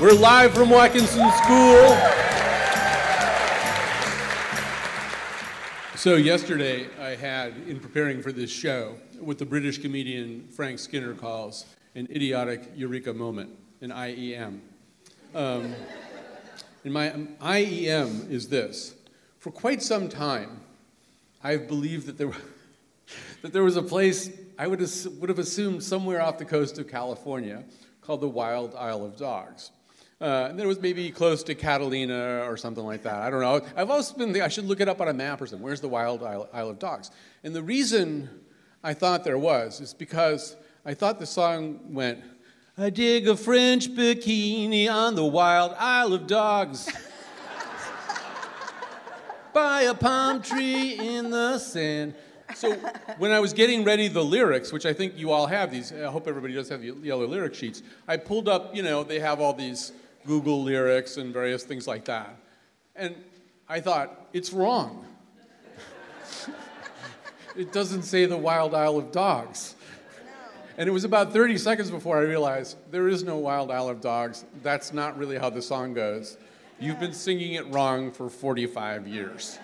We're live from Watkinson School. So, yesterday I had, in preparing for this show, what the British comedian Frank Skinner calls an idiotic eureka moment, an IEM. Um, and my um, IEM is this. For quite some time, I've believed that there, that there was a place I would, would have assumed somewhere off the coast of California called the Wild Isle of Dogs. Uh, and then it was maybe close to Catalina or something like that. I don't know. I've also been thinking I should look it up on a map or something. Where's the Wild Isle, Isle of Dogs? And the reason I thought there was is because I thought the song went, I dig a French bikini on the Wild Isle of Dogs. By a palm tree in the sand. So when I was getting ready the lyrics, which I think you all have these, I hope everybody does have the yellow lyric sheets. I pulled up, you know, they have all these Google lyrics and various things like that. And I thought, it's wrong. it doesn't say the Wild Isle of Dogs. And it was about 30 seconds before I realized there is no Wild Isle of Dogs. That's not really how the song goes. You've been singing it wrong for 45 years.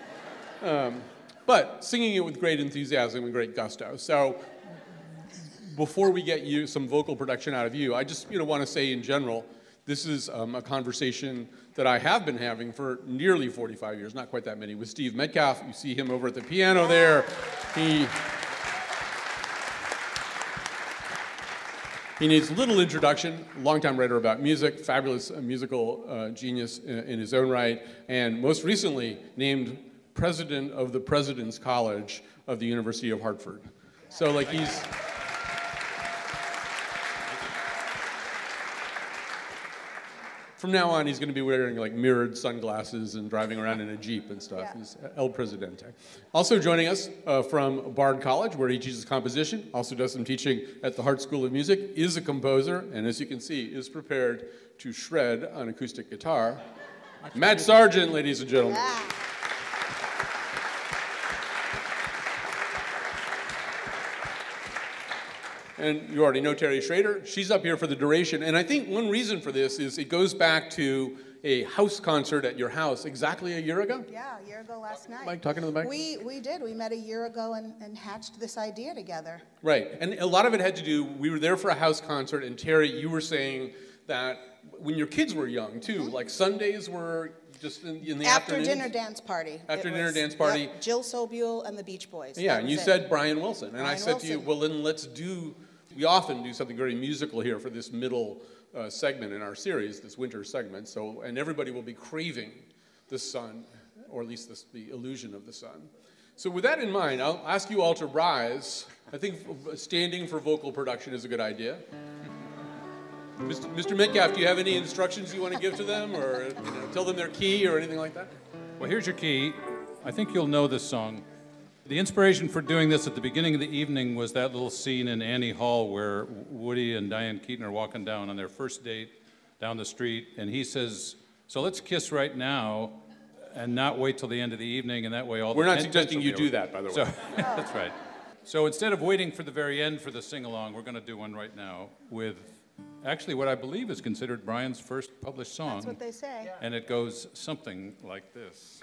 Um, but singing it with great enthusiasm and great gusto. So before we get you some vocal production out of you, I just you know, want to say in general, this is um, a conversation that I have been having for nearly 45 years, not quite that many, with Steve Metcalf. You see him over at the piano there. He, he needs little introduction, longtime writer about music, fabulous uh, musical uh, genius in, in his own right, and most recently named president of the President's College of the University of Hartford. So like he's... from now on, he's going to be wearing like mirrored sunglasses and driving around in a Jeep and stuff. Yeah. He's El Presidente. Also joining us uh, from Bard College, where he teaches composition, also does some teaching at the Hart School of Music, is a composer, and as you can see, is prepared to shred on acoustic guitar. Matt Sargent, ladies and gentlemen. Yeah. And you already know Terry Schrader. She's up here for the duration. And I think one reason for this is it goes back to a house concert at your house exactly a year ago? Yeah, a year ago last night. Mike, talking to the mic? We, we did. We met a year ago and, and hatched this idea together. Right. And a lot of it had to do, we were there for a house concert, and Terry, you were saying that when your kids were young, too, mm-hmm. like Sundays were just in, in the After dinner dance party. After dinner dance party. Yep, Jill Sobule and the Beach Boys. Yeah, and you it. said Brian Wilson. And Brian I said Wilson. to you, well, then let's do we often do something very musical here for this middle uh, segment in our series, this winter segment. So, and everybody will be craving the sun, or at least the, illusion of the sun. So, with that in mind, I'll ask you all to rise. I think standing for vocal production is a good idea. Mr. Mr. Metcalf, do you have any instructions you want to give to them, or you know, tell them their key, or anything like that? Well, here's your key. I think you'll know this song. The inspiration for doing this at the beginning of the evening was that little scene in Annie Hall where Woody and Diane Keaton are walking down on their first date down the street, and he says, "So let's kiss right now." And not wait till the end of the evening, and that way all the We're the not suggesting you do that, by the way. So, that's right. So instead of waiting for the very end for the sing-along, we're going to do one right now with actually what I believe is considered Brian's first published song. That's what they say. And it goes something like this.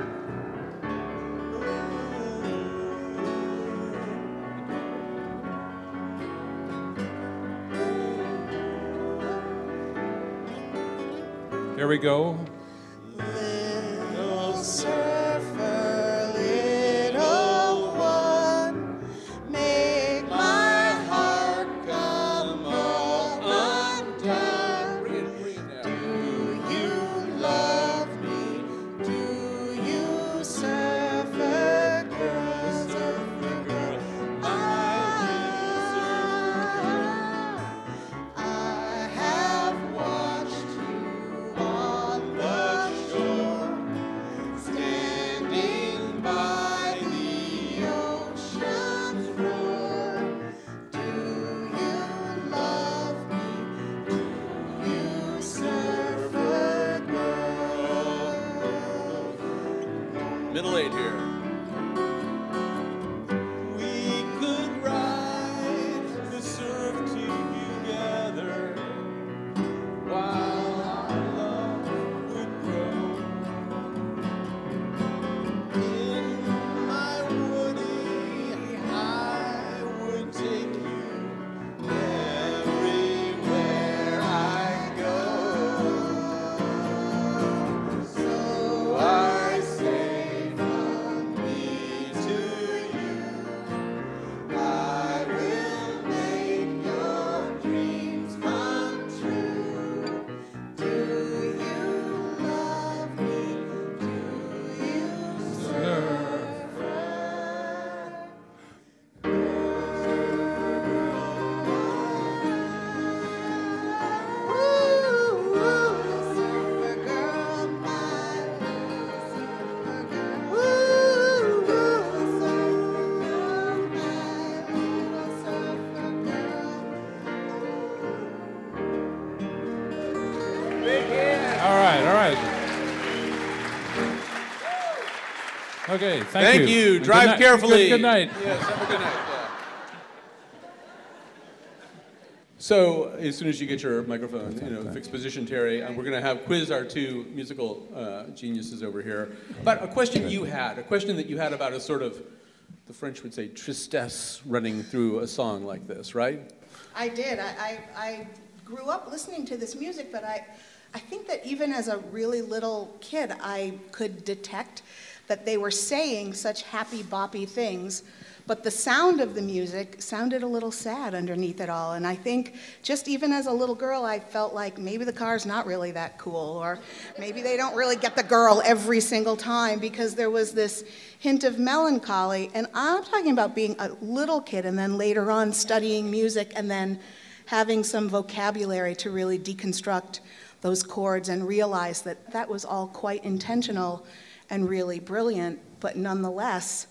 Here we go. Okay, thank, Thank you. And good Drive night. carefully. Good, good night. Yes, have a good night. yeah. So as soon as you get your microphone, you know, fixed position, Terry, uh, we're going to have quiz our two musical uh, geniuses over here. But a question you had, a question that you had about a sort of, the French would say, tristesse running through a song like this, right? I did. I, I, I grew up listening to this music, but I, I think that even as a really little kid, I could detect that they were saying such happy, boppy things, but the sound of the music sounded a little sad underneath it all. And I think just even as a little girl, I felt like maybe the car's not really that cool, or maybe they don't really get the girl every single time because there was this hint of melancholy. And I'm talking about being a little kid and then later on studying music and then having some vocabulary to really deconstruct those chords and realize that that was all quite intentional and really brilliant, but nonetheless,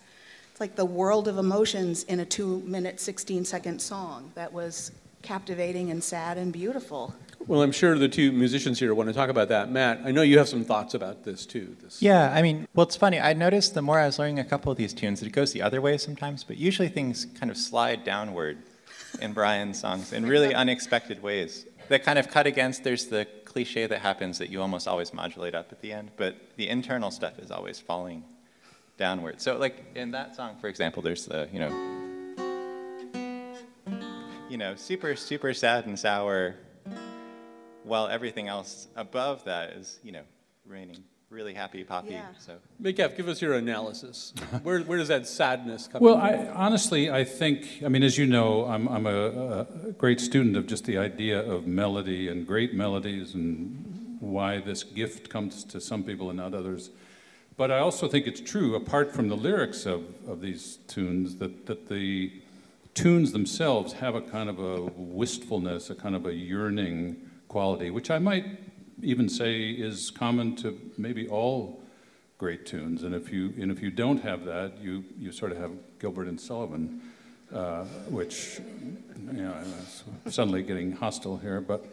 it's like the world of emotions in a two minute, 16 second song that was captivating and sad and beautiful. Well, I'm sure the two musicians here want to talk about that. Matt, I know you have some thoughts about this too. This. Yeah, I mean, well, it's funny. I noticed the more I was learning a couple of these tunes, it goes the other way sometimes, but usually things kind of slide downward in Brian's songs in really unexpected ways. That kind of cut against, there's the cliche that happens that you almost always modulate up at the end, but the internal stuff is always falling downward. So, like in that song, for example, there's the, you know, you know, super, super sad and sour, while everything else above that is, you know, raining really happy poppy. Yeah. So Mikef, give us your analysis. Where, where does that sadness come from? Well, from? I, honestly, I think, I mean, as you know, I'm, I'm a, a great student of just the idea of melody and great melodies and why this gift comes to some people and not others. But I also think it's true, apart from the lyrics of, of these tunes, that, that the tunes themselves have a kind of a wistfulness, a kind of a yearning quality, which I might even say is common to maybe all great tunes. And if you, and if you don't have that, you, you sort of have Gilbert and Sullivan, uh, which, you know, suddenly getting hostile here, but.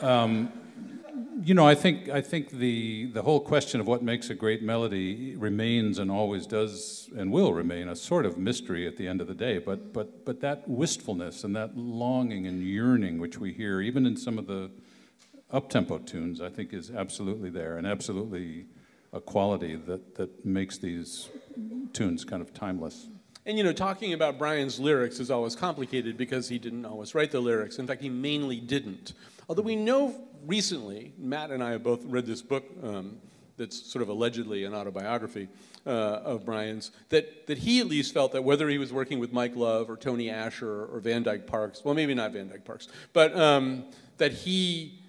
Um, you know, I think I think the the whole question of what makes a great melody remains and always does and will remain a sort of mystery at the end of the day. But but but that wistfulness and that longing and yearning which we hear even in some of the uptempo tunes, I think is absolutely there and absolutely a quality that that makes these tunes kind of timeless. And you know, talking about Brian's lyrics is always complicated because he didn't always write the lyrics. In fact, he mainly didn't. Although we know recently, Matt and I have both read this book um, that's sort of allegedly an autobiography uh, of Brian's, that, that he at least felt that whether he was working with Mike Love or Tony Asher or Van Dyke Parks, well, maybe not Van Dyke Parks, but um, that he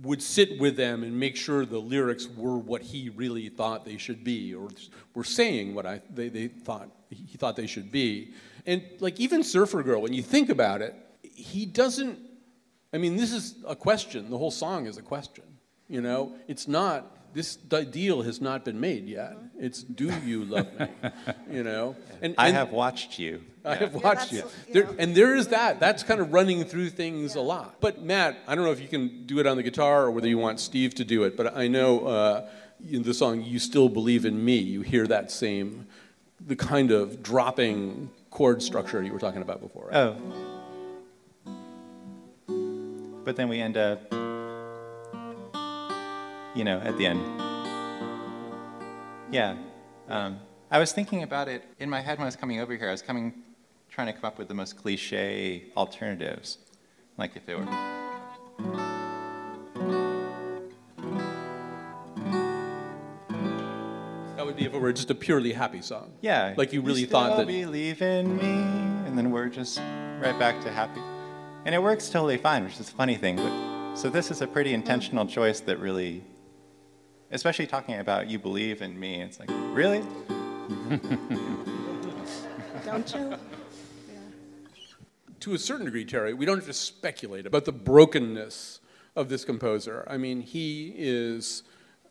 would sit with them and make sure the lyrics were what he really thought they should be, or were saying what I, they, they thought he thought they should be. And like even Surfer Girl, when you think about it, he doesn't. I mean, this is a question. The whole song is a question. You know, it's not. This deal has not been made yet. It's do you love me? You know, and, I have watched you. I have Yeah, watched that's, you. you There, and there is that. That's kind of running through things a lot. But Matt, I don't know if you can do it on the guitar or whether you want Steve to do it. But I know uh, in the song "You Still Believe in Me," you hear that same, the kind of dropping chord structure you were talking about before. Right? Oh. But then we end up, you know, at the end. Yeah. Um, I was thinking about it in my head when I was coming over here. I was coming, trying to come up with the most cliche alternatives. Like if it were. That would be if it were just a purely happy song. Yeah. Like you really still thought that- believe in me, and then we're just right back to happy. And it works totally fine, which is a funny thing. But, so this is a pretty intentional choice that really, especially talking about you believe in me. It's like, really? Don't you? to a certain degree, Terry, we don't have to speculate about the brokenness of this composer. I mean, he is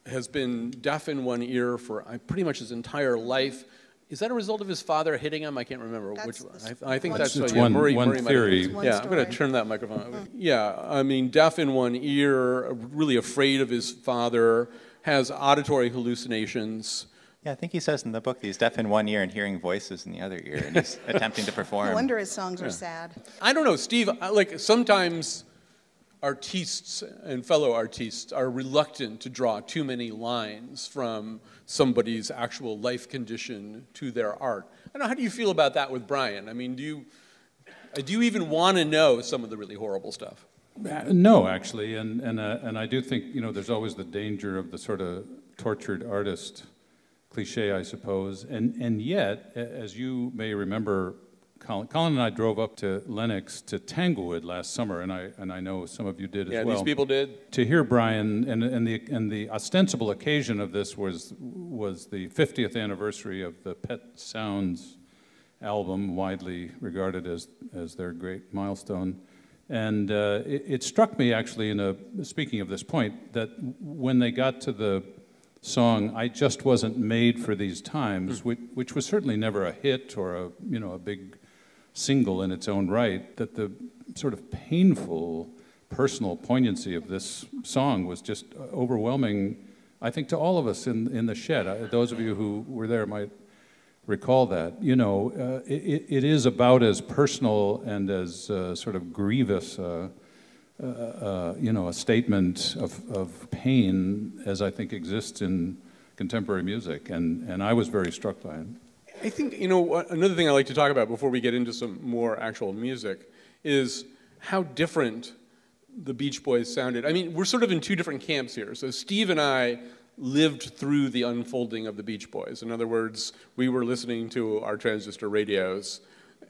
has been deaf in one ear for pretty much his entire life. Is that a result of his father hitting him? I can't remember That's which one. I, I think one that's story. what- It's yeah, one- Murry, one Murry theory. It's one yeah, I'm going to turn that microphone. Mm. Yeah, I mean, deaf in one ear, really afraid of his father, has auditory hallucinations, Yeah, I think he says in the book that he's deaf in one ear and hearing voices in the other ear, and he's attempting to perform. No wonder his songs are sad. I don't know, Steve. Like sometimes artists and fellow artists are reluctant to draw too many lines from somebody's actual life condition to their art. I don't know. How do you feel about that with Brian? I mean, do you do you even want to know some of the really horrible stuff? No, actually, and and uh, and I do think you know there's always the danger of the sort of tortured artist cliche, I suppose, and and yet, as you may remember, Colin, Colin and I drove up to Lenox to Tanglewood last summer, and I and I know some of you did as Yeah, well. these people did. to hear Brian, and, and, the, and the ostensible occasion of this was, was the 50th anniversary of the Pet Sounds album, widely regarded as, as their great milestone. And uh, it, it struck me, actually, in a, speaking of this point, that when they got to the song "I Just Wasn't Made for These Times," which, which was certainly never a hit or a you know a big single in its own right, that the sort of painful personal poignancy of this song was just overwhelming, I think, to all of us in, in the shed. I, those of you who were there might recall that. You know, uh, it, it is about as personal and as uh, sort of grievous, uh, uh, uh, you know, a statement of, of pain as I think exists in contemporary music. And, and I was very struck by it. I think, you know, another thing I like to talk about before we get into some more actual music is how different the Beach Boys sounded. I mean, we're sort of in two different camps here. So Steve and I lived through the unfolding of the Beach Boys. In other words, we were listening to our transistor radios,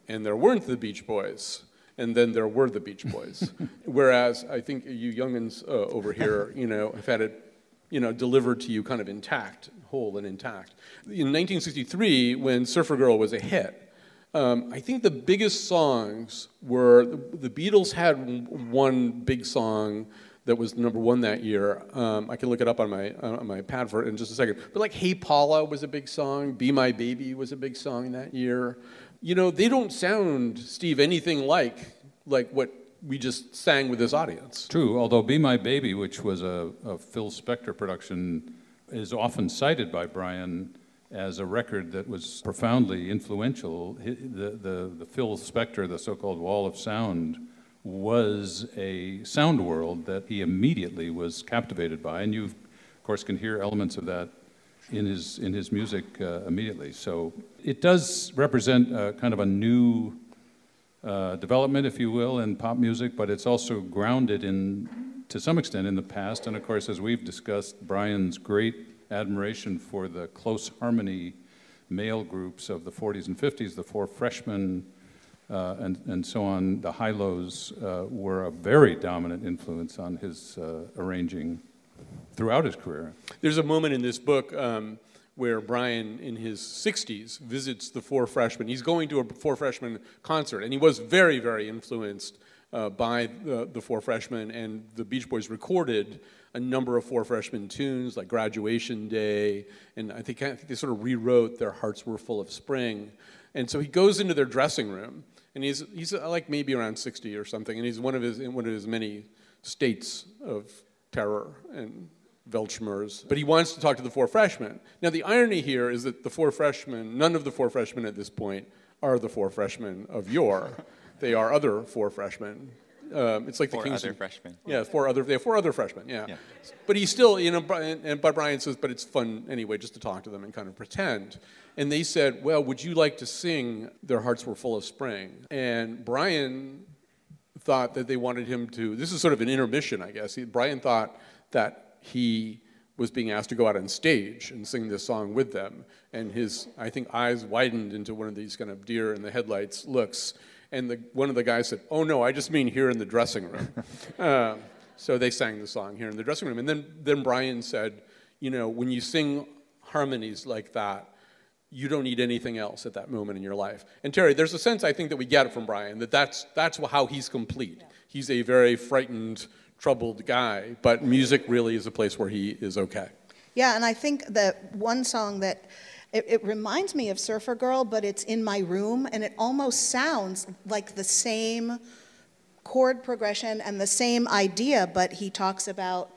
and there weren't the Beach Boys. And then there were the Beach Boys. Whereas I think you youngins uh, over here, you know, have had it you know, delivered to you kind of intact, whole and intact. In 1963, when Surfer Girl was a hit, um, I think the biggest songs were the Beatles had one big song that was number one that year. Um, I can look it up on my on my pad for it in just a second. But like "Hey Paula" was a big song. "Be My Baby" was a big song that year. You know, they don't sound Steve anything like like what we just sang with this audience. True, although Be My Baby, which was a, a Phil Spector production, is often cited by Brian as a record that was profoundly influential. The, the, the Phil Spector, the so called Wall of Sound, was a sound world that he immediately was captivated by. And you, of course, can hear elements of that in his, in his music uh, immediately. So it does represent uh, kind of a new uh, development, if you will, in pop music, but it's also grounded in, to some extent, in the past. And of course, as we've discussed, Brian's great admiration for the close harmony male groups of the 40s and 50s, the Four Freshmen, uh, and, and so on, the Hi-Lo's uh, were a very dominant influence on his uh, arranging throughout his career. There's a moment in this book um, where Brian, in his 60s, visits the Four Freshmen. He's going to a Four Freshmen concert, and he was very, very influenced uh, by the, the Four Freshmen. And the Beach Boys recorded a number of Four Freshmen tunes, like Graduation Day, and I think, I think they sort of rewrote Their Hearts Were Full of Spring. And so he goes into their dressing room, and he's, he's uh, like maybe around 60 or something, and he's one of his, in one of his many states of terror and Weltschmerz, but he wants to talk to the four freshmen. Now, the irony here is that the four freshmen, none of the four freshmen at this point are the four freshmen of yore. they are other four freshmen. Um, it's like Four the Kingston. other freshmen. Yeah, four other. They have four other freshmen. Yeah. Yeah. But he's still, you know, Brian, and but Brian says, but it's fun anyway, just to talk to them and kind of pretend. And they said, well, would you like to sing "Their Hearts Were Full of Spring"? And Brian thought that they wanted him to. This is sort of an intermission, I guess. He, Brian thought that he was being asked to go out on stage and sing this song with them, and his, I think, eyes widened into one of these kind of deer in the headlights looks. And the, one of the guys said, "Oh no, I just mean here in the dressing room." uh, so they sang the song here in the dressing room, and then then Brian said, "You know, when you sing harmonies like that." you don't need anything else at that moment in your life. And Terry, there's a sense I think that we get it from Brian that that's that's how he's complete. He's a very frightened, troubled guy, but music really is a place where he is okay. Yeah, and I think that one song that it, it reminds me of Surfer Girl, but it's in my room, and it almost sounds like the same chord progression and the same idea, but he talks about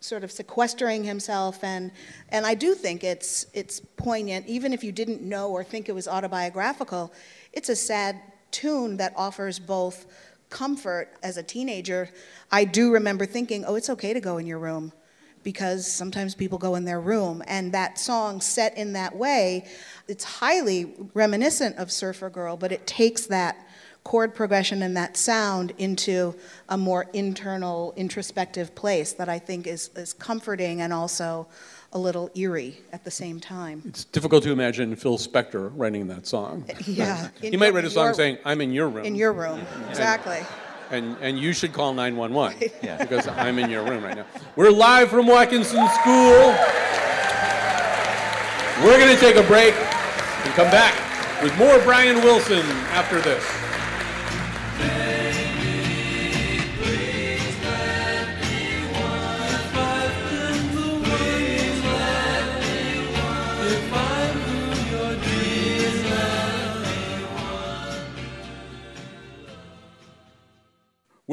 sort of sequestering himself and and I do think it's it's poignant even if you didn't know or think it was autobiographical it's a sad tune that offers both comfort as a teenager. I do remember thinking oh it's okay to go in your room because sometimes people go in their room and that song set in that way it's highly reminiscent of Surfer Girl but it takes that chord progression and that sound into a more internal, introspective place that I think is, is comforting and also a little eerie at the same time. It's difficult to imagine Phil Spector writing that song. Yeah. he might write a song your, saying, I'm in your room. In your room, exactly. And, and you should call 911 yeah. because I'm in your room right now. We're live from Watkinson School. We're going to take a break and come back with more Brian Wilson after this.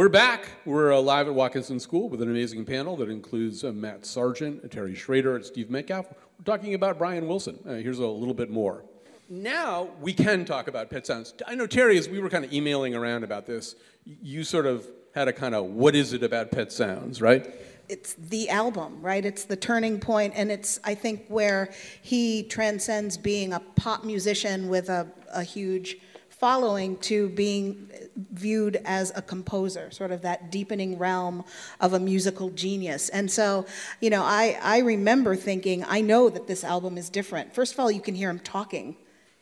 We're back. We're uh, live at Watkinson School with an amazing panel that includes uh, Matt Sargent, Terry Schrader, and Steve Metcalf. We're talking about Brian Wilson. Uh, here's a little bit more. Now we can talk about Pet Sounds. I know, Terry, as we were kind of emailing around about this, you sort of had a kind of what is it about Pet Sounds, right? It's the album, right? It's the turning point, and it's, I think, where he transcends being a pop musician with a, a huge following to being viewed as a composer, sort of that deepening realm of a musical genius. And so, you know, I, I remember thinking, I know that this album is different. First of all, you can hear him talking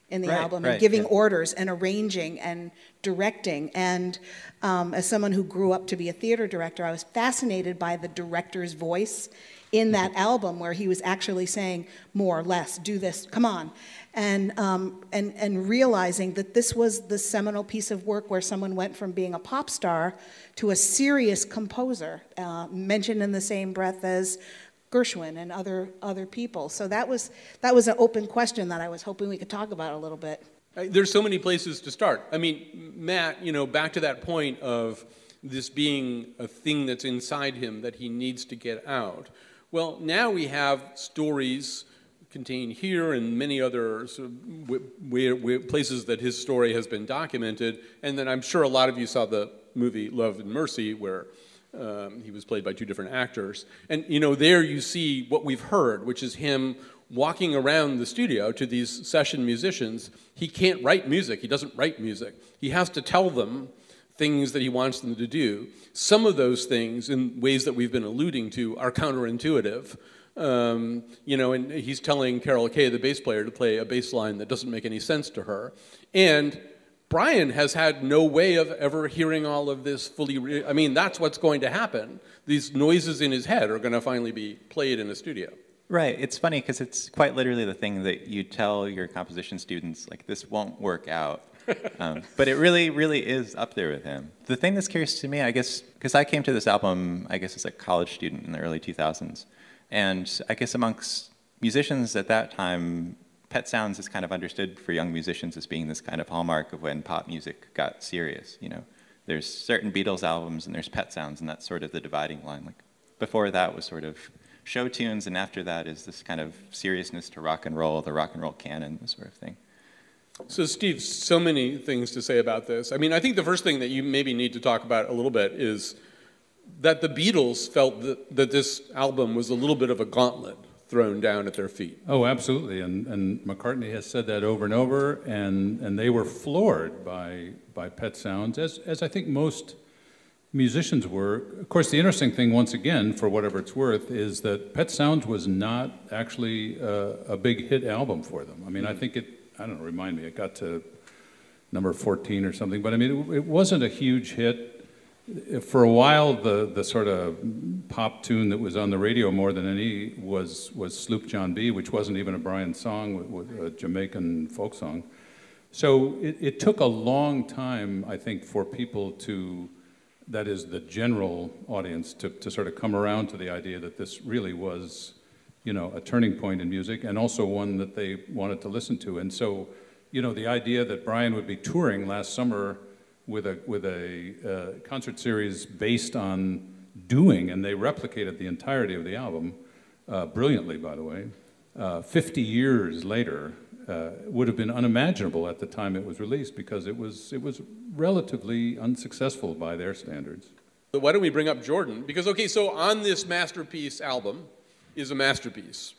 in the right, album right, and giving yeah. orders and arranging and directing. And um, as someone who grew up to be a theater director, I was fascinated by the director's voice in that Mm-hmm. album where he was actually saying more, or less, do this, come on and, um, and, and realizing that this was the seminal piece of work where someone went from being a pop star to a serious composer, uh, mentioned in the same breath as Gershwin and other, other people. So that was, that was an open question that I was hoping we could talk about a little bit. There's so many places to start. I mean, Matt, you know, back to that point of this being a thing that's inside him that he needs to get out. Well, now we have stories contained here and many other places that his story has been documented. And then I'm sure a lot of you saw the movie Love and Mercy, where um, he was played by two different actors. And you know, there you see what we've heard, which is him walking around the studio to these session musicians. He can't write music. He doesn't write music. He has to tell them things that he wants them to do. Some of those things, in ways that we've been alluding to, are counterintuitive. Um, you know, and he's telling Carol Kaye, the bass player, to play a bass line that doesn't make any sense to her. And Brian has had no way of ever hearing all of this fully. Re- I mean, that's what's going to happen. These noises in his head are going to finally be played in a studio. Right. It's funny because it's quite literally the thing that you tell your composition students, like, this won't work out. um, but it really, really is up there with him. The thing that's curious to me, I guess, because I came to this album, I guess, as a college student in the early 2000s. And I guess amongst musicians at that time, Pet Sounds is kind of understood for young musicians as being this kind of hallmark of when pop music got serious. You know, there's certain Beatles albums and there's Pet Sounds, and that's sort of the dividing line. Like before that was sort of show tunes, and after that is this kind of seriousness to rock and roll, the rock and roll canon, this sort of thing. So, Steve, so many things to say about this. I mean, I think the first thing that you maybe need to talk about a little bit is that the Beatles felt that, that this album was a little bit of a gauntlet thrown down at their feet. Oh, absolutely. And, and McCartney has said that over and over, and, and they were floored by, by Pet Sounds, as, as I think most musicians were. Of course, the interesting thing, once again, for whatever it's worth, is that Pet Sounds was not actually a, a big hit album for them. I mean, I mm. think it, I don't know, remind me, it got to number 14 or something, but I mean, it, it wasn't a huge hit for a while, the, the sort of pop tune that was on the radio more than any was, was Sloop John B., which wasn't even a Brian song, with a Jamaican folk song. So it, it took a long time, I think, for people to, that is the general audience, to, to sort of come around to the idea that this really was, you know, a turning point in music and also one that they wanted to listen to. And so, you know, the idea that Brian would be touring last summer with a with a uh, concert series based on doing, and they replicated the entirety of the album uh, brilliantly, by the way. Uh, 50 years later, uh, would have been unimaginable at the time it was released because it was, it was relatively unsuccessful by their standards. But why don't we bring up Jordan? Because, okay, so on this masterpiece album is a masterpiece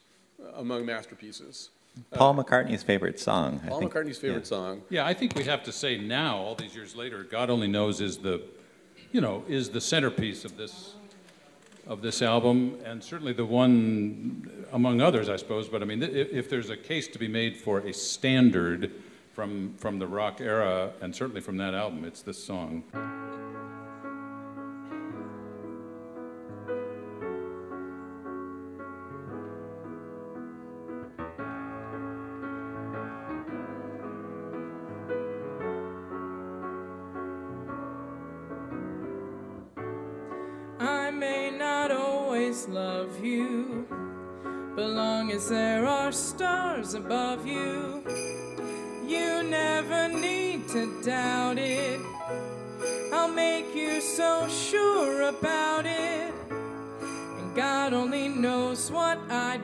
among masterpieces. Uh, Paul McCartney's favorite song. I Paul think. McCartney's favorite Yeah. song. Yeah, I think we have to say now, all these years later, God Only Knows is the, you know, is the centerpiece of this, of this album, and certainly the one among others, I suppose. But I mean, if, if there's a case to be made for a standard from, from the rock era, and certainly from that album, it's this song.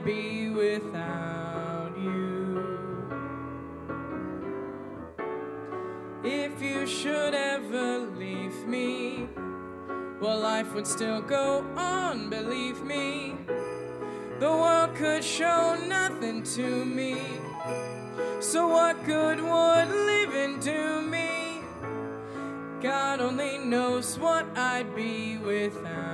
Be without you. If you should ever leave me, well, life would still go on, believe me. The world could show nothing to me. So, what good would living do me? God only knows what I'd be without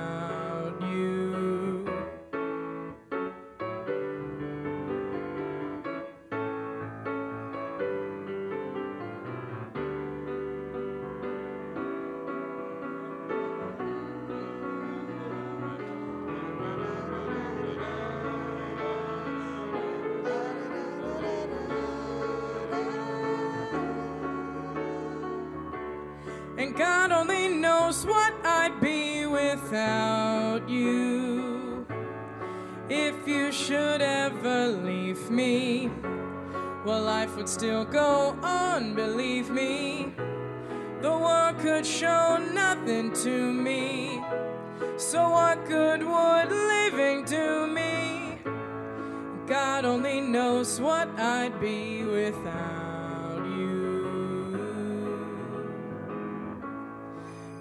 And God only knows what I'd be without you. If you should ever leave me, well, life would still go on, believe me. The world could show nothing to me. So, what good would living do me? God only knows what I'd be without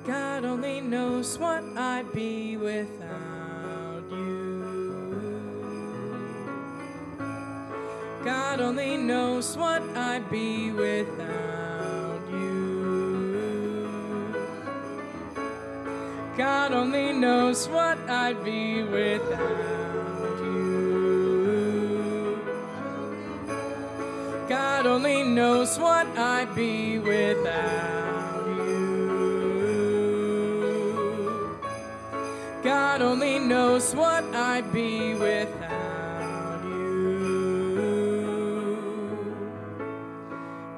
God only knows what I'd be without you. God only knows what I'd be without you. God only knows what I'd be without you. God only knows what I'd be without God only knows what I'd be without you.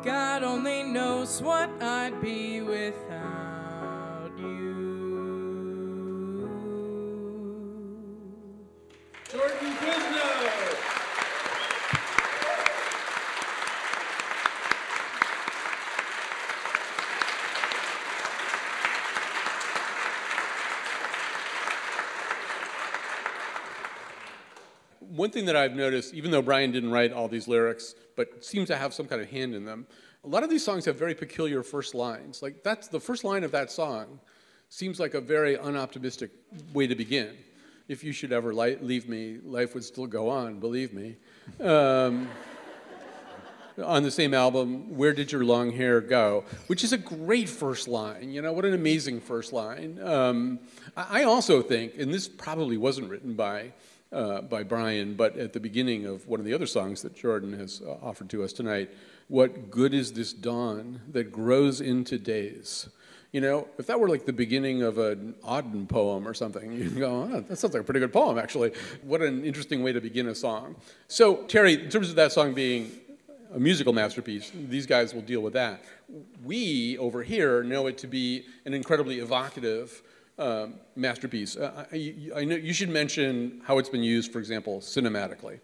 God only knows what I'd be without you. Jordan Quizno! One thing that I've noticed, even though Brian didn't write all these lyrics, but seems to have some kind of hand in them, a lot of these songs have very peculiar first lines. Like that's the first line of that song seems like a very unoptimistic way to begin. If you should ever li- leave me, life would still go on, believe me. Um, on the same album, Where Did Your Long Hair Go? Which is a great first line. You know, what an amazing first line. Um, I I also think, and this probably wasn't written by, uh, by Brian, but at the beginning of one of the other songs that Jordan has uh, offered to us tonight, what good is this dawn that grows into days? You know, if that were like the beginning of an Auden poem or something, you'd go, oh, that sounds like a pretty good poem, actually. What an interesting way to begin a song. So, Terry, in terms of that song being a musical masterpiece, these guys will deal with that. We over here know it to be an incredibly evocative um, masterpiece. Uh, I, I know you should mention how it's been used, for example, cinematically.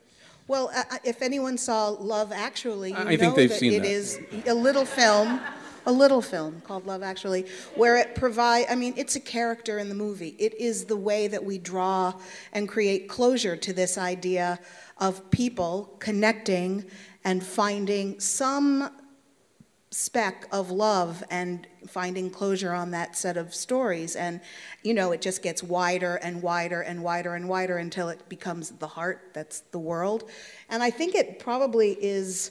Well, uh, if anyone saw Love Actually, you I- know think they've that it that. is a little film a little film called Love Actually, where it provide. I mean, it's a character in the movie. It is the way that we draw and create closure to this idea of people connecting and finding some speck of love and finding closure on that set of stories. And you know it just gets wider and wider and wider and wider until it becomes the heart that's the world. And i think it probably is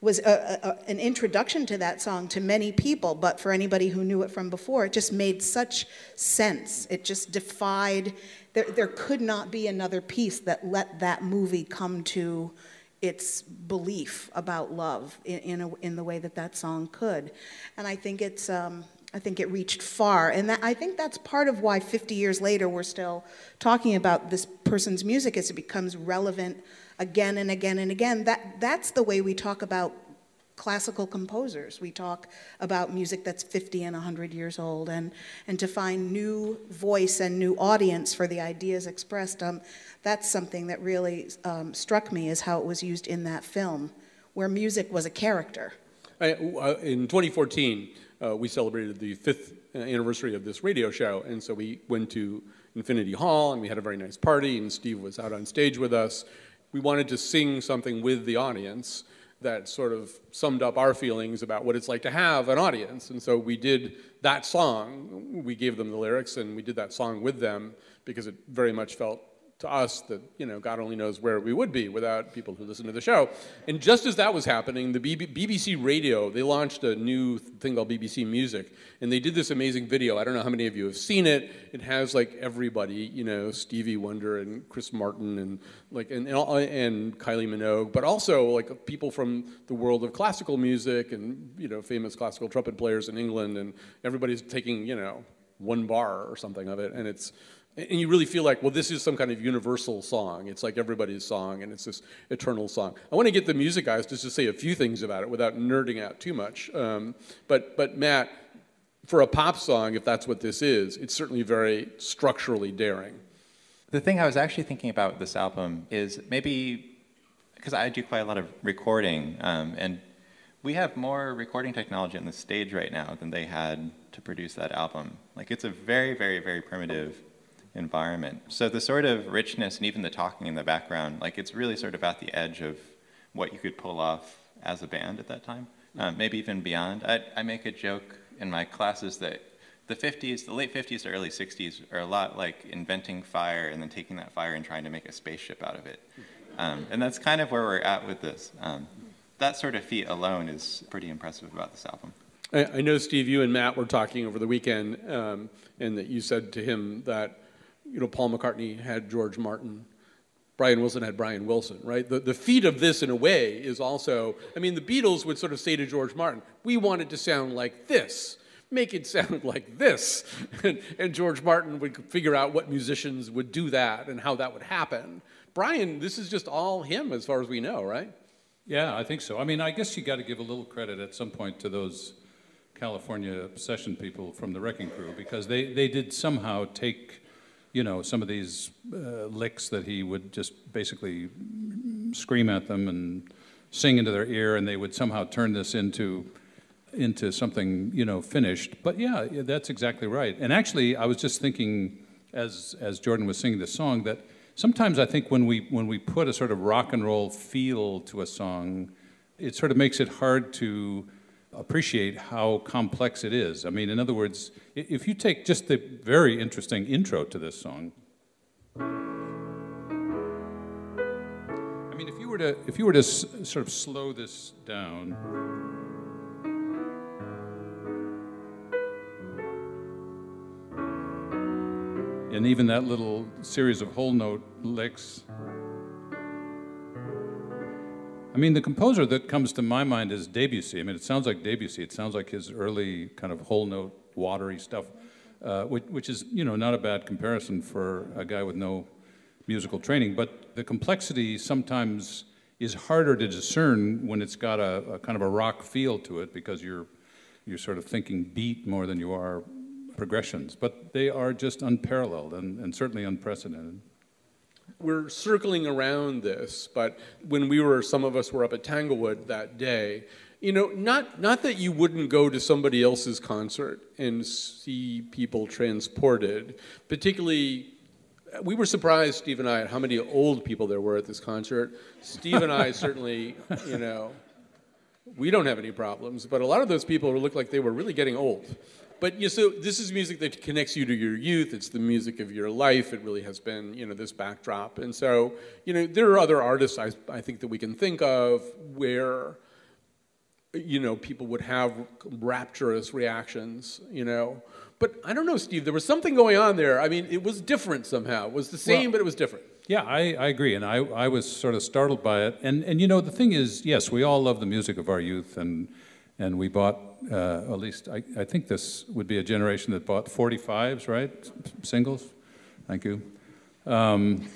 was a, a, an introduction to that song to many people but for anybody who knew it from before it just made such sense. It just defied there, there could not be another piece that let that movie come to its belief about love in, in, a, in, the way that that song could. And I think it's, um, I think it reached far. And that, I think that's part of why 50 years later we're still talking about this person's music as it becomes relevant again and again and again. That, that's the way we talk about classical composers. We talk about music that's 50 and 100 years old, and, and to find new voice and new audience for the ideas expressed. Um, that's something that really um, struck me is how it was used in that film, where music was a character. I, uh, in 2014, uh, we celebrated the fifth uh, anniversary of this radio show, and so we went to Infinity Hall and we had a very nice party, and Steve was out on stage with us. We wanted to sing something with the audience that sort of summed up our feelings about what it's like to have an audience. And so we did that song. We gave them the lyrics and we did that song with them because it very much felt to us that, you know, God only knows where we would be without people who listen to the show. And just as that was happening, the BBC Radio, they launched a new thing called BBC Music, and they did this amazing video. I don't know how many of you have seen it. It has like everybody, you know, Stevie Wonder and Chris Martin and like and and Kylie Minogue, but also like people from the world of classical music and you know famous classical trumpet players in England, and everybody's taking you know one bar or something of it, and it's and you really feel like, well, this is some kind of universal song. It's like everybody's song, and it's this eternal song. I want to get the music guys just to say a few things about it without nerding out too much. Um, but, but Matt, for a pop song, if that's what this is, it's certainly very structurally daring. The thing I was actually thinking about with this album is maybe because I do quite a lot of recording, um, and we have more recording technology on the stage right now than they had to produce that album. Like it's a very, very, very primitive environment. So the sort of richness and even the talking in the background, like it's really sort of at the edge of what you could pull off as a band at that time, um, maybe even beyond. I, I make a joke in my classes that the 50s, the late 50s to early 60s are a lot like inventing fire and then taking that fire and trying to make a spaceship out of it. Um, and that's kind of where we're at with this. Um, that sort of feat alone is pretty impressive about this album. I, I know, Steve, you and Matt were talking over the weekend, um, and that you said to him that you know, Paul McCartney had George Martin. Brian Wilson had Brian Wilson, right? The, the feat of this, in a way, is also, I mean, the Beatles would sort of say to George Martin, we want it to sound like this. Make it sound like this. And, and George Martin would figure out what musicians would do that and how that would happen. Brian, this is just all him as far as we know, right? Yeah, I think so. I mean, I guess you got to give a little credit at some point to those California session people from the Wrecking Crew because they, they did somehow take you know, some of these uh, licks that he would just basically scream at them and sing into their ear, and they would somehow turn this into into something you know finished. But yeah, that's exactly right. And actually, I was just thinking as as Jordan was singing this song that sometimes I think when we when we put a sort of rock and roll feel to a song, it sort of makes it hard to appreciate how complex it is. I mean, in other words, if you take just the very interesting intro to this song, I mean, if you were to if you were to sort of slow this down. And even that little series of whole note licks I mean, the composer that comes to my mind is Debussy. I mean, it sounds like Debussy. It sounds like his early kind of whole note, watery stuff, uh, which, which, is, you know, not a bad comparison for a guy with no musical training. But the complexity sometimes is harder to discern when it's got a, a kind of a rock feel to it because you're, you're sort of thinking beat more than you are progressions. But they are just unparalleled and, and certainly unprecedented we're circling around this, but when we were, some of us were up at Tanglewood that day, You know, not, not that you wouldn't go to somebody else's concert and see people transported, particularly we were surprised, Steve and I, at how many old people there were at this concert. Steve and I certainly, you know, we don't have any problems, but a lot of those people looked like they were really getting old. But you know, so this is music that connects you to your youth. It's the music of your life. It really has been, you know, this backdrop. And so, you know, there are other artists I, I think that we can think of where, you know, people would have rapturous reactions, you know. But I don't know, Steve, there was something going on there. I mean, it was different somehow. It was the same, Well- but it was different. Yeah, I, I agree, and I, I was sort of startled by it. And, and you know, the thing is, yes, we all love the music of our youth, and, and we bought, uh, at least, I, I think this would be a generation that bought 45s, right? Singles? Thank you. Um,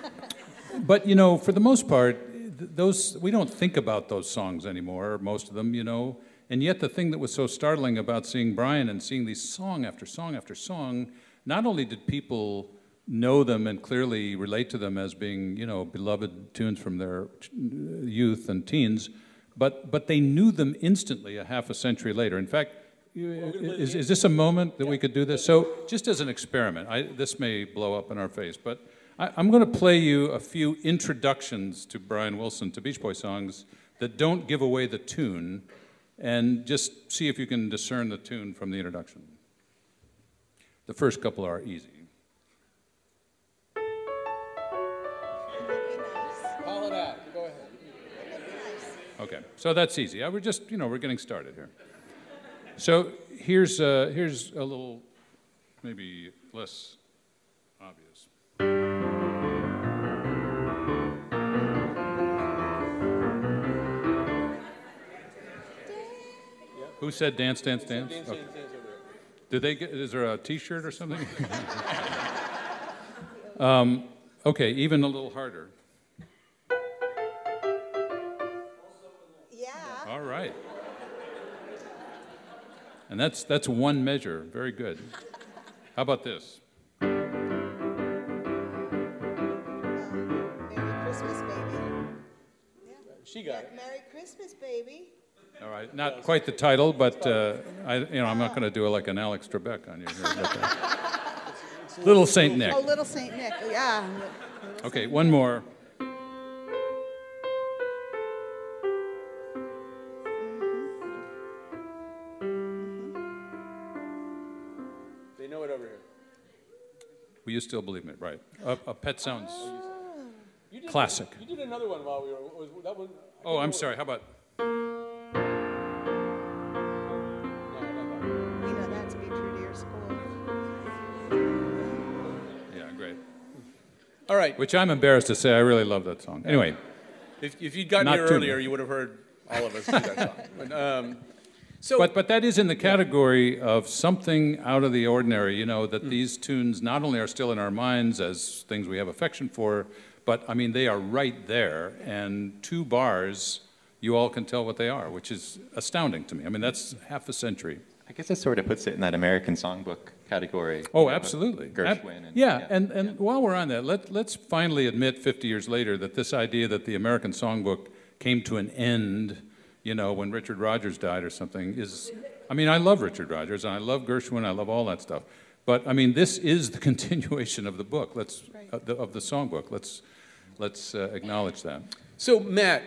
but, you know, for the most part, th- those, we don't think about those songs anymore, most of them, you know. And yet, the thing that was so startling about seeing Brian and seeing these song after song after song, not only did people know them and clearly relate to them as being, you know, beloved tunes from their ch- youth and teens, but, but they knew them instantly a half a century later. In fact, is, is this a moment that we could do this? So, just as an experiment, I, this may blow up in our face, but I, I'm going to play you a few introductions to Brian Wilson to Beach Boy songs that don't give away the tune, and just see if you can discern the tune from the introduction. The first couple are easy. So that's easy. Uh, We're just, you know, we're getting started here. So here's, uh, here's a little, maybe less obvious. Who said dance, dance, dance? Okay. Did they get, is there a t-shirt or something? um, okay, even a little harder. Right. And that's, that's one measure. Very good. How about this? Merry Christmas, baby. She got it. Merry Christmas, baby. All right. Not quite the title, but uh, I, you know, I'm not going to do it like an Alex Trebek on you here. But, uh, Little Saint Nick. Oh, Little Saint Nick. Yeah. Okay, one more. You still believe me? Right. A, a Pet Sounds. You did, Classic. You did another one while we were. Was that one? Oh, I'm sorry. How about? No, not that. We know that to be true to your school. Yeah, great. All right. Which I'm embarrassed to say. I really love that song. Anyway. If, if you'd gotten Not here earlier, you would have heard all of us do that song. But, um, so, But, but that is in the category of something out of the ordinary, you know, that hmm. these tunes not only are still in our minds as things we have affection for, but I mean, they are right there. And two bars, you all can tell what they are, which is astounding to me. I mean, that's half a century. I guess that sort of puts it in that American songbook category. Oh, you know, absolutely. Ab- Gershwin. And, yeah, and, and while we're on that, let, let's finally admit 50 years later that this idea that the American songbook came to an end, you know, when Richard Rodgers died or something is, I mean, I love Richard Rodgers and I love Gershwin, I love all that stuff. But I mean, this is the continuation of the book, let's, uh, the, of the songbook. Let's, let's uh, acknowledge that. so Matt,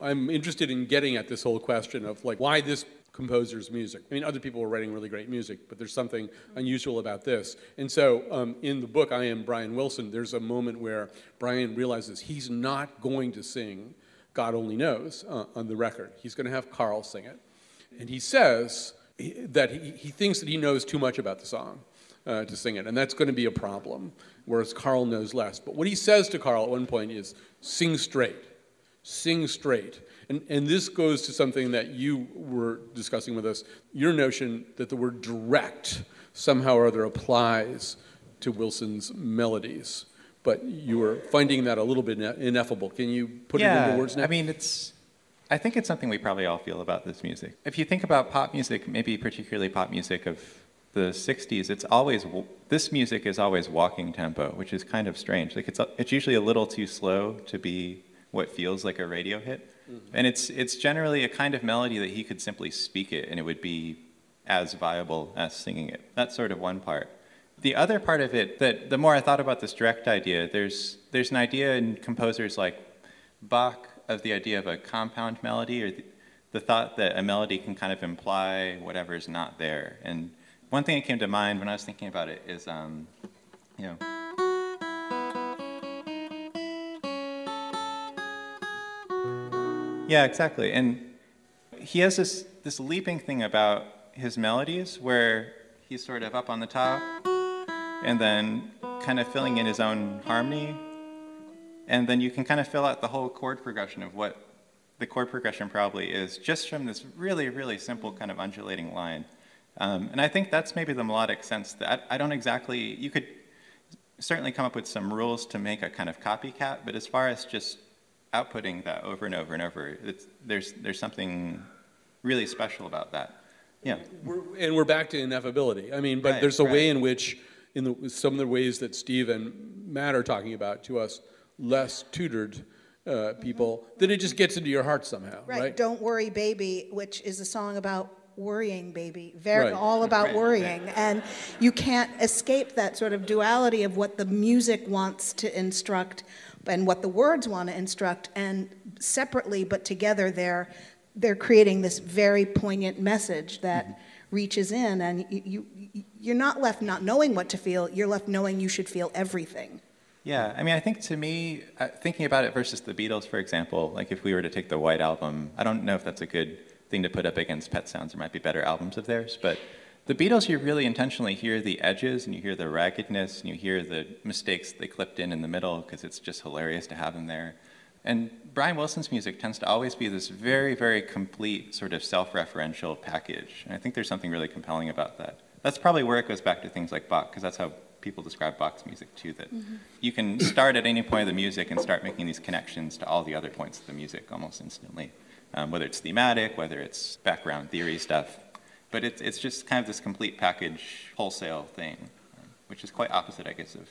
I'm interested in getting at this whole question of like why this composer's music. I mean, other people were writing really great music, but there's something unusual about this. And so, um, in the book, I am Brian Wilson. There's a moment where Brian realizes he's not going to sing "God Only Knows" uh, on the record. He's going to have Carl sing it, and he says that he, he thinks that he knows too much about the song. Uh, to sing it, and that's going to be a problem, whereas Carl knows less. But what he says to Carl at one point is, sing straight sing straight. And, and this goes to something that you were discussing with us your notion that the word direct somehow or other applies to Wilson's melodies. But you were finding that a little bit ineffable. Can you put it into words now? I mean, it's. I think it's something we probably all feel about this music. If you think about pop music, maybe particularly pop music of the '60s, it's always this music is always walking tempo, which is kind of strange. Like it's it's usually a little too slow to be what feels like a radio hit. Mm-hmm. And it's, it's generally a kind of melody that he could simply speak it and it would be as viable as singing it. That's sort of one part. The other part of it, that the more I thought about this direct idea, there's, there's an idea in composers like Bach of the idea of a compound melody or the, the thought that a melody can kind of imply whatever is not there. And one thing that came to mind when I was thinking about it is, um, you know, Yeah, exactly. And he has this, this leaping thing about his melodies where he's sort of up on the top and then kind of filling in his own harmony. And then you can kind of fill out the whole chord progression of what the chord progression probably is just from this really, really simple kind of undulating line. Um, and I think that's maybe the melodic sense that I, I don't exactly, you could certainly come up with some rules to make a kind of copycat, but as far as just outputting that over and over and over, there's, there's something really special about that. Yeah. We're, and we're back to ineffability. I mean, but Right, there's a way in which, in the, some of the ways that Steve and Matt are talking about to us, less tutored uh, people, then it just gets into your heart somehow, right? Right, Don't Worry Baby, which is a song about worrying baby, very Right. all about Right, worrying. And you can't escape that sort of duality of what the music wants to instruct and what the words want to instruct and separately but together they're they're creating this very poignant message that Mm-hmm. Reaches in and you, you you're not left not knowing what to feel, you're left knowing you should feel everything. Yeah, I mean, I think to me, uh, thinking about it versus the Beatles, for example, like if we were to take the White Album, I don't know if that's a good thing to put up against Pet Sounds. There might be better albums of theirs, but the Beatles, you really intentionally hear the edges and you hear the raggedness and you hear the mistakes they clipped in in the middle because it's just hilarious to have them there. And Brian Wilson's music tends to always be this very, very complete sort of self-referential package. And I think there's something really compelling about that. That's probably where it goes back to things like Bach, because that's how people describe Bach's music too, that you can start at any point of the music and start making these connections to all the other points of the music almost instantly, um, whether it's thematic, whether it's background theory stuff. But it's, it's just kind of this complete package, wholesale thing, um, which is quite opposite, I guess, of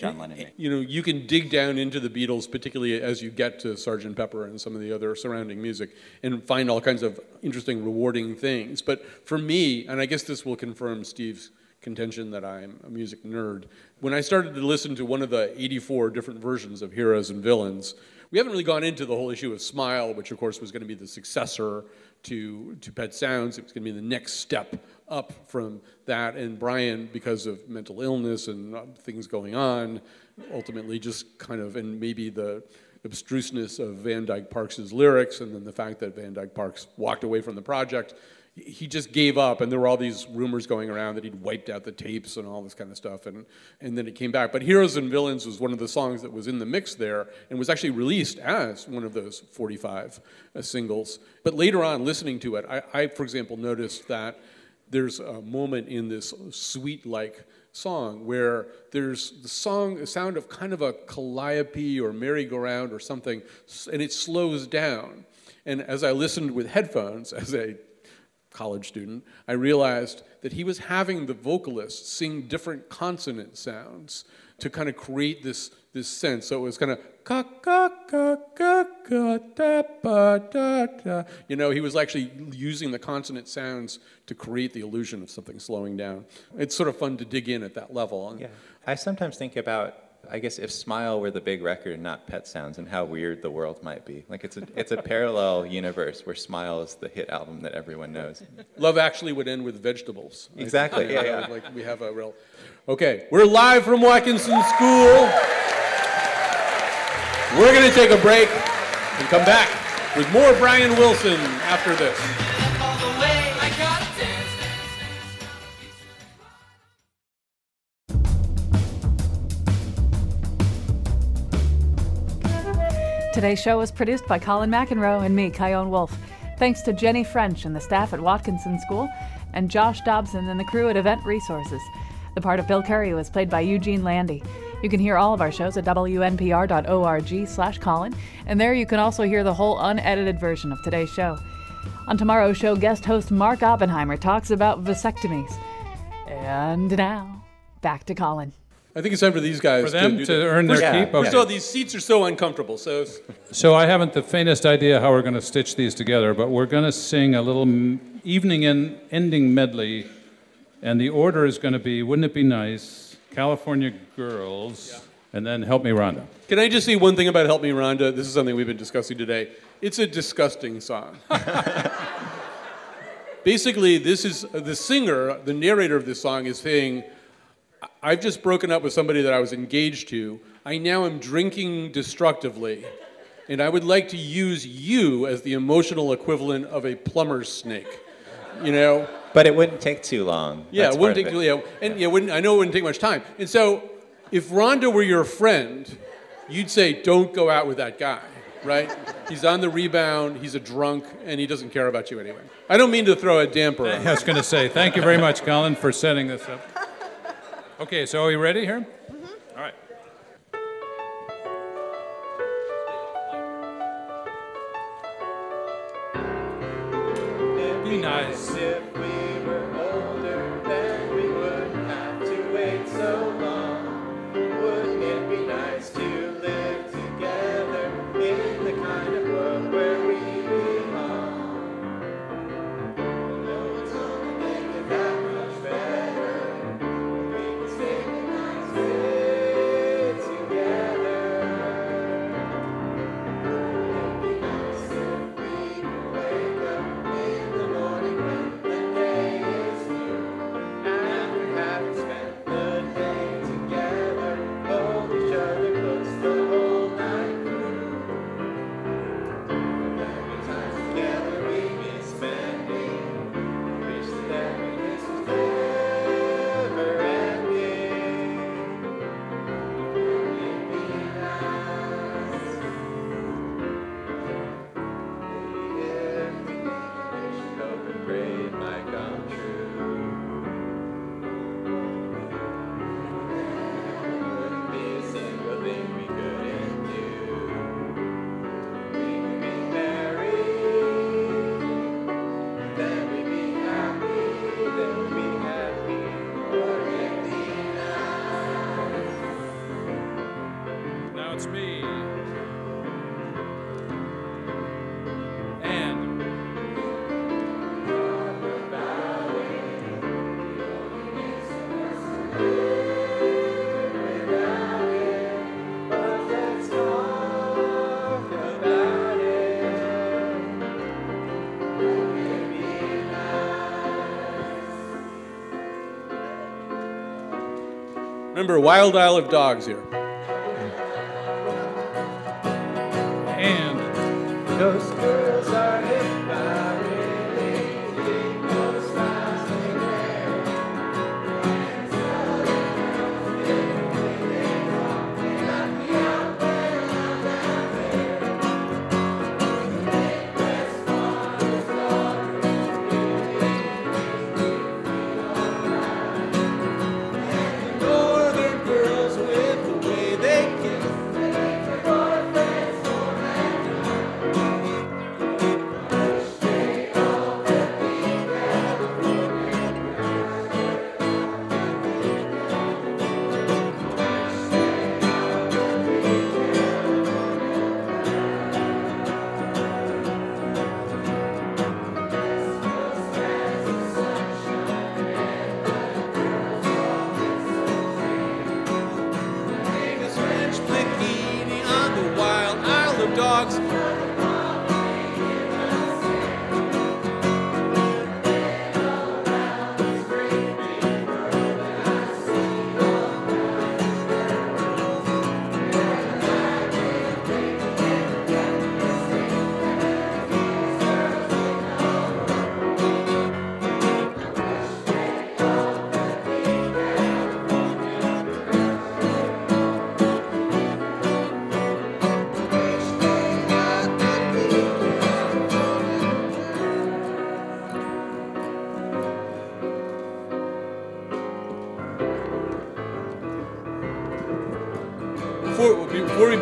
John Lennon. maybe. You know, you can dig down into the Beatles, particularly as you get to Sgt. Pepper and some of the other surrounding music, and find all kinds of interesting, rewarding things. But for me, and I guess this will confirm Steve's contention that I'm a music nerd, when I started to listen to one of the 84 different versions of Heroes and Villains, we haven't really gone into the whole issue of Smile, which of course was going to be the successor to, to Pet Sounds. It was going to be the next step up from that. And Brian, because of mental illness and uh, things going on, ultimately just kind of, and maybe the abstruseness of Van Dyke Parks' lyrics, and then the fact that Van Dyke Parks walked away from the project, he just gave up, and there were all these rumors going around that he'd wiped out the tapes and all this kind of stuff, and, and then it came back. But Heroes and Villains was one of the songs that was in the mix there and was actually released as one of those 45 uh, singles. But later on, listening to it, I, I, for example, noticed that there's a moment in this sweet like song where there's the song, a sound of kind of a calliope or merry-go-round or something, and it slows down. And as I listened with headphones, as a college student, I realized that he was having the vocalist sing different consonant sounds to kind of create this, this sense. So it was kind of ka ka ka ka ka da ba da da. You know, he was actually using the consonant sounds to create the illusion of something slowing down. It's sort of fun to dig in at that level. Yeah. I sometimes think about, I guess, if Smile were the big record and not Pet Sounds, and how weird the world might be. Like it's a it's a parallel universe where Smile is the hit album that everyone knows. Love Actually would end with vegetables. Exactly, yeah, yeah. Like we have a real. Okay, we're live from Watkinson School. We're going to take a break and come back with more Brian Wilson after this. Today's show was produced by Colin McEnroe and me, Chion Wolf. Thanks to Jenny French and the staff at Watkinson School, and Josh Dobson and the crew at Event Resources. The part of Bill Curry was played by Eugene Landy. You can hear all of our shows at wnpr.org slash Colin, and there you can also hear the whole unedited version of today's show. On tomorrow's show, guest host Mark Oppenheimer talks about vasectomies. And now, back to Colin. I think it's time for these guys For them do to earn their First- keep? First Okay. of all, these seats are so uncomfortable. So So I haven't the faintest idea how we're going to stitch these together, but we're going to sing a little m- evening and ending medley, and the order is going to be "Wouldn't It Be Nice," "California Girls," and then "Help Me, Rhonda." Can I just say one thing about Help Me Rhonda? This is something we've been discussing today. It's a disgusting song. Basically, this is the singer, the narrator of this song is saying, I've just broken up with somebody that I was engaged to. I now am drinking destructively, and I would like to use you as the emotional equivalent of a plumber's snake. You know? But it wouldn't take too long. Yeah, That's it wouldn't part take. too it. Yeah, and yeah, it wouldn't, I know it wouldn't take much time. And so, if Rhonda were your friend, you'd say, "Don't go out with that guy." Right? He's on the rebound. He's a drunk, and he doesn't care about you anyway. I don't mean to throw a damper. on I was going to say thank you very much, Colin, for setting this up. Okay, so are we ready here? Mm-hmm. All right. Be nice. If Remember, Wild Isle of Dogs here.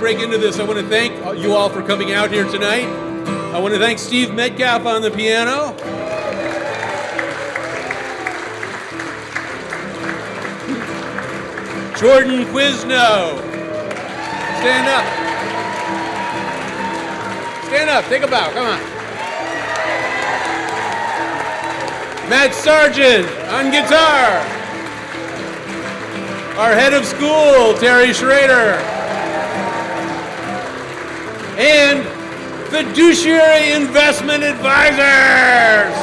Break into this, I want to thank you all for coming out here tonight. I want to thank Steve Metcalf on the piano. Jordan Quizno. Stand up. Stand up, take a bow, come on. Matt Sargent on guitar. Our head of school, Terry Schrader. And Fiduciary Investment Advisors.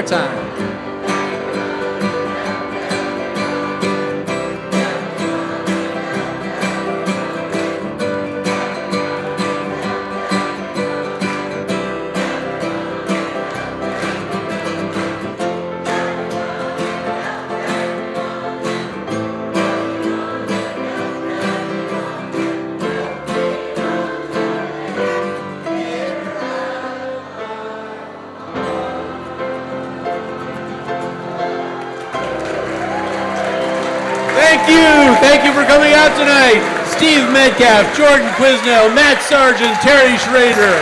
More time. Metcalf, Jordan Quizno, Matt Sargent, Terry Schrader,